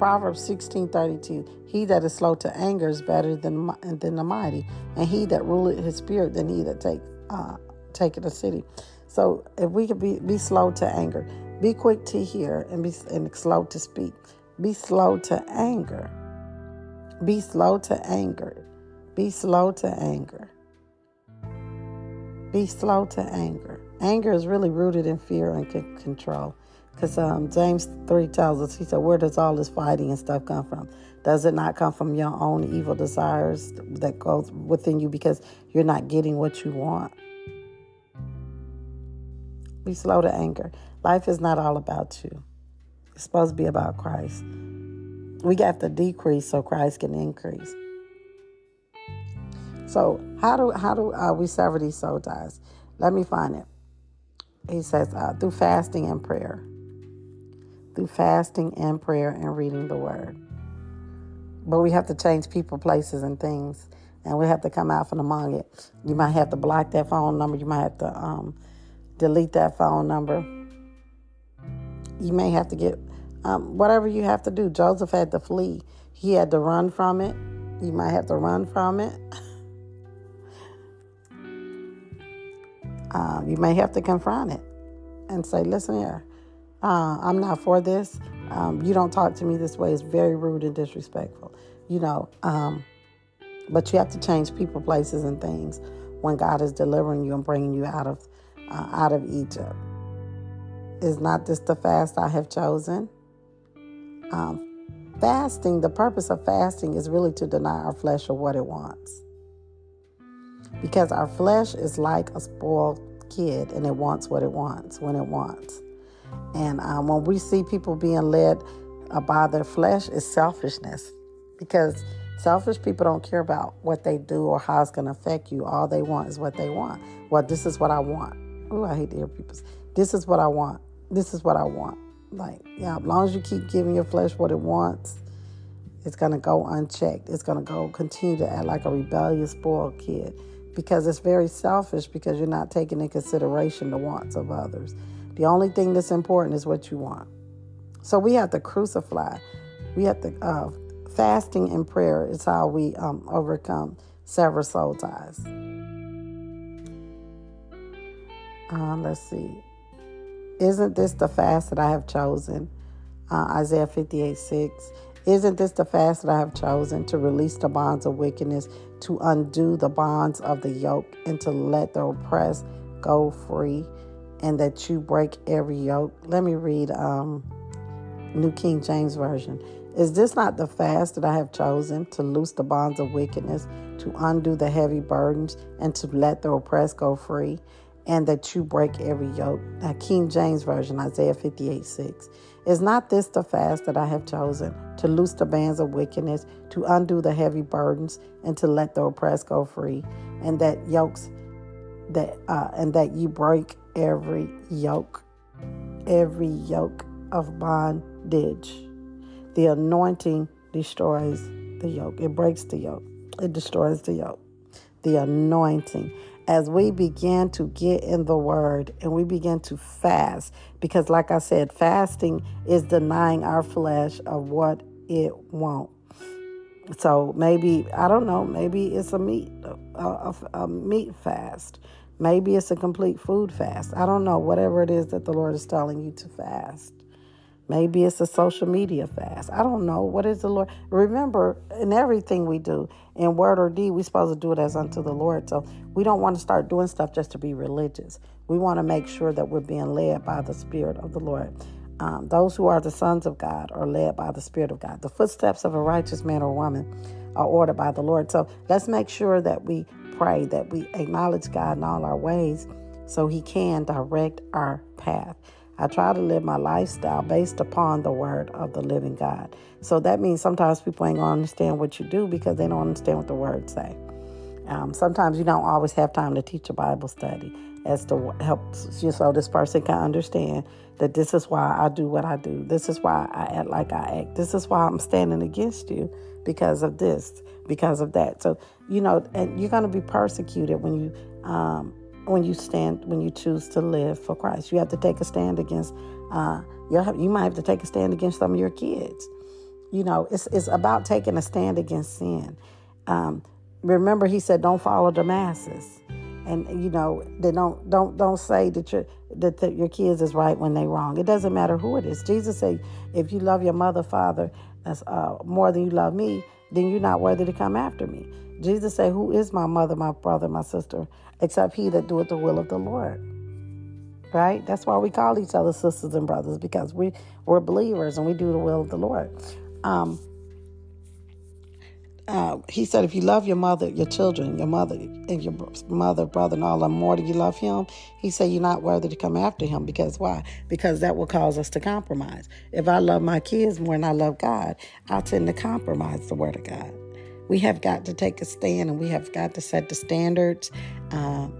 Proverbs 16:32 He that is slow to anger is better than than the mighty, and he that ruleth his spirit than he that take uh, taketh a city. So if we could be be slow to anger, be quick to hear, and be and slow to speak. Be slow to anger. Be slow to anger. Be slow to anger. Be slow to anger. Anger is really rooted in fear and control. Because um, James 3 tells us, he said, Where does all this fighting and stuff come from? Does it not come from your own evil desires that goes within you because you're not getting what you want? Be slow to anger. Life is not all about you. It's supposed to be about Christ. We have to decrease so Christ can increase. So how do how do uh, we sever these soul ties? Let me find it. He says uh, through fasting and prayer through fasting and prayer and reading the word. But we have to change people, places, and things, and we have to come out from among it. You might have to block that phone number. You might have to um, delete that phone number. You may have to get um, whatever you have to do. Joseph had to flee. He had to run from it. You might have to run from it. uh, [laughs] you may have to confront it and say, "Listen here." Uh, I'm not for this. Um, you don't talk to me this way. It's very rude and disrespectful. You know, um, but you have to change people, places, and things when God is delivering you and bringing you out of uh, out of Egypt. Is not this the fast I have chosen? Um, fasting. The purpose of fasting is really to deny our flesh of what it wants, because our flesh is like a spoiled kid and it wants what it wants when it wants. And um, when we see people being led uh, by their flesh, it's selfishness because selfish people don't care about what they do or how it's going to affect you. All they want is what they want. Well, this is what I want. Oh, I hate to hear people say, this is what I want. This is what I want. Like, yeah, as long as you keep giving your flesh what it wants, it's going to go unchecked. It's going to go continue to act like a rebellious, spoiled kid because it's very selfish because you're not taking into consideration the wants of others. The only thing that's important is what you want. So we have to crucify. We have to uh, fasting and prayer is how we um, overcome sever soul ties. Uh, let's see. Isn't this the fast that I have chosen? Uh, Isaiah 58 6. Isn't this the fast that I have chosen to release the bonds of wickedness, to undo the bonds of the yoke, and to let the oppressed go free? And that you break every yoke. Let me read um, New King James Version. Is this not the fast that I have chosen to loose the bonds of wickedness, to undo the heavy burdens, and to let the oppressed go free, and that you break every yoke? Now, King James Version, Isaiah 58 6. Is not this the fast that I have chosen to loose the bands of wickedness, to undo the heavy burdens, and to let the oppressed go free, and that yokes that uh, and that you break every yoke, every yoke of bondage. The anointing destroys the yoke. It breaks the yoke. It destroys the yoke. The anointing. As we begin to get in the word and we begin to fast, because like I said, fasting is denying our flesh of what it won't. So maybe I don't know. Maybe it's a meat a, a, a meat fast. Maybe it's a complete food fast. I don't know, whatever it is that the Lord is telling you to fast. Maybe it's a social media fast. I don't know. What is the Lord? Remember, in everything we do, in word or deed, we're supposed to do it as unto the Lord. So we don't want to start doing stuff just to be religious. We want to make sure that we're being led by the Spirit of the Lord. Um, those who are the sons of God are led by the Spirit of God. The footsteps of a righteous man or woman are ordered by the Lord. So let's make sure that we pray that we acknowledge God in all our ways so He can direct our path. I try to live my lifestyle based upon the word of the living God. So that means sometimes people ain't gonna understand what you do because they don't understand what the words say. Um, sometimes you don't always have time to teach a Bible study. as to help you so this person can understand that this is why I do what I do. This is why I act like I act. This is why I'm standing against you because of this, because of that. So you know, and you're going to be persecuted when you um, when you stand when you choose to live for Christ. You have to take a stand against. Uh, you have, you might have to take a stand against some of your kids. You know, it's it's about taking a stand against sin. Um, remember, he said, "Don't follow the masses." and you know they don't don't don't say that your that your kids is right when they wrong. It doesn't matter who it is. Jesus said, if you love your mother, father, uh, more than you love me, then you're not worthy to come after me. Jesus said, Who is my mother, my brother, my sister, except he that doeth the will of the Lord? Right? That's why we call each other sisters and brothers, because we, we're believers and we do the will of the Lord. Um, uh, he said, if you love your mother, your children, your mother, and your mother, brother, and all them more than you love him, he said, you're not worthy to come after him. Because why? Because that will cause us to compromise. If I love my kids more than I love God, I'll tend to compromise the word of God. We have got to take a stand and we have got to set the standards. Um,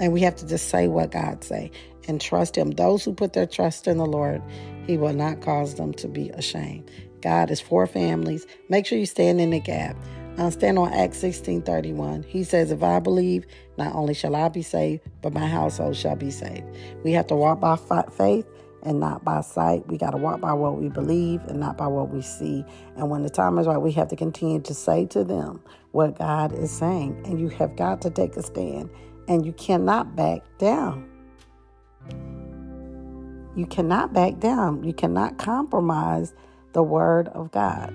and we have to just say what God say and trust him. Those who put their trust in the Lord, he will not cause them to be ashamed. God is for families. Make sure you stand in the gap. Uh, stand on Acts 16 31. He says, If I believe, not only shall I be saved, but my household shall be saved. We have to walk by faith and not by sight. We got to walk by what we believe and not by what we see. And when the time is right, we have to continue to say to them what God is saying. And you have got to take a stand and you cannot back down. You cannot back down. You cannot compromise the word of God.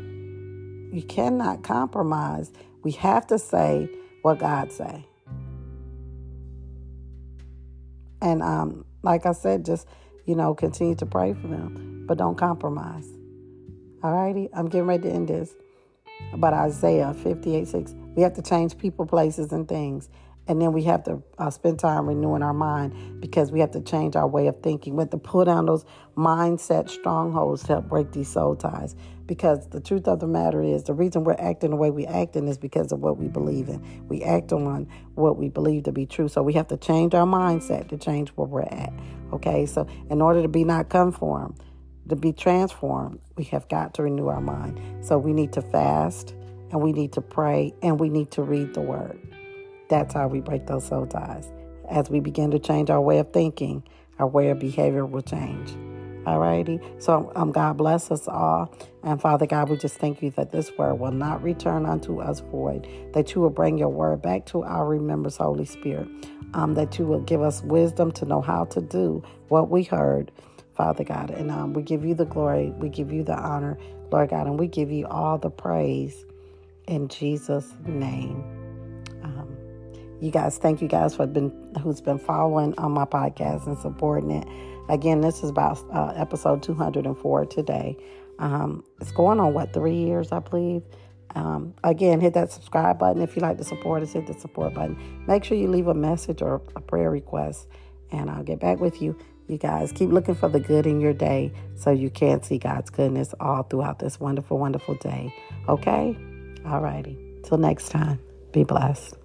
You cannot compromise. We have to say what God say. And um, like I said, just you know, continue to pray for them, but don't compromise. All righty, I'm getting ready to end this. About Isaiah 58 6. We have to change people, places, and things. And then we have to uh, spend time renewing our mind because we have to change our way of thinking. We have to pull down those mindset strongholds to help break these soul ties. Because the truth of the matter is, the reason we're acting the way we're acting is because of what we believe in. We act on what we believe to be true. So we have to change our mindset to change where we're at. Okay, so in order to be not conformed, to be transformed, we have got to renew our mind. So we need to fast and we need to pray and we need to read the word. That's how we break those soul ties. As we begin to change our way of thinking, our way of behavior will change. Alrighty. So um, God bless us all. And Father God, we just thank you that this word will not return unto us void, that you will bring your word back to our remembrance, Holy Spirit, um, that you will give us wisdom to know how to do what we heard, Father God. And um, we give you the glory, we give you the honor, Lord God, and we give you all the praise in Jesus' name you guys, thank you guys for been who's been following on my podcast and supporting it. Again, this is about uh, episode 204 today. Um, it's going on what three years, I believe. Um, again, hit that subscribe button if you like to support us. Hit the support button. Make sure you leave a message or a prayer request, and I'll get back with you. You guys keep looking for the good in your day so you can see God's goodness all throughout this wonderful, wonderful day. Okay? All righty. Till next time, be blessed.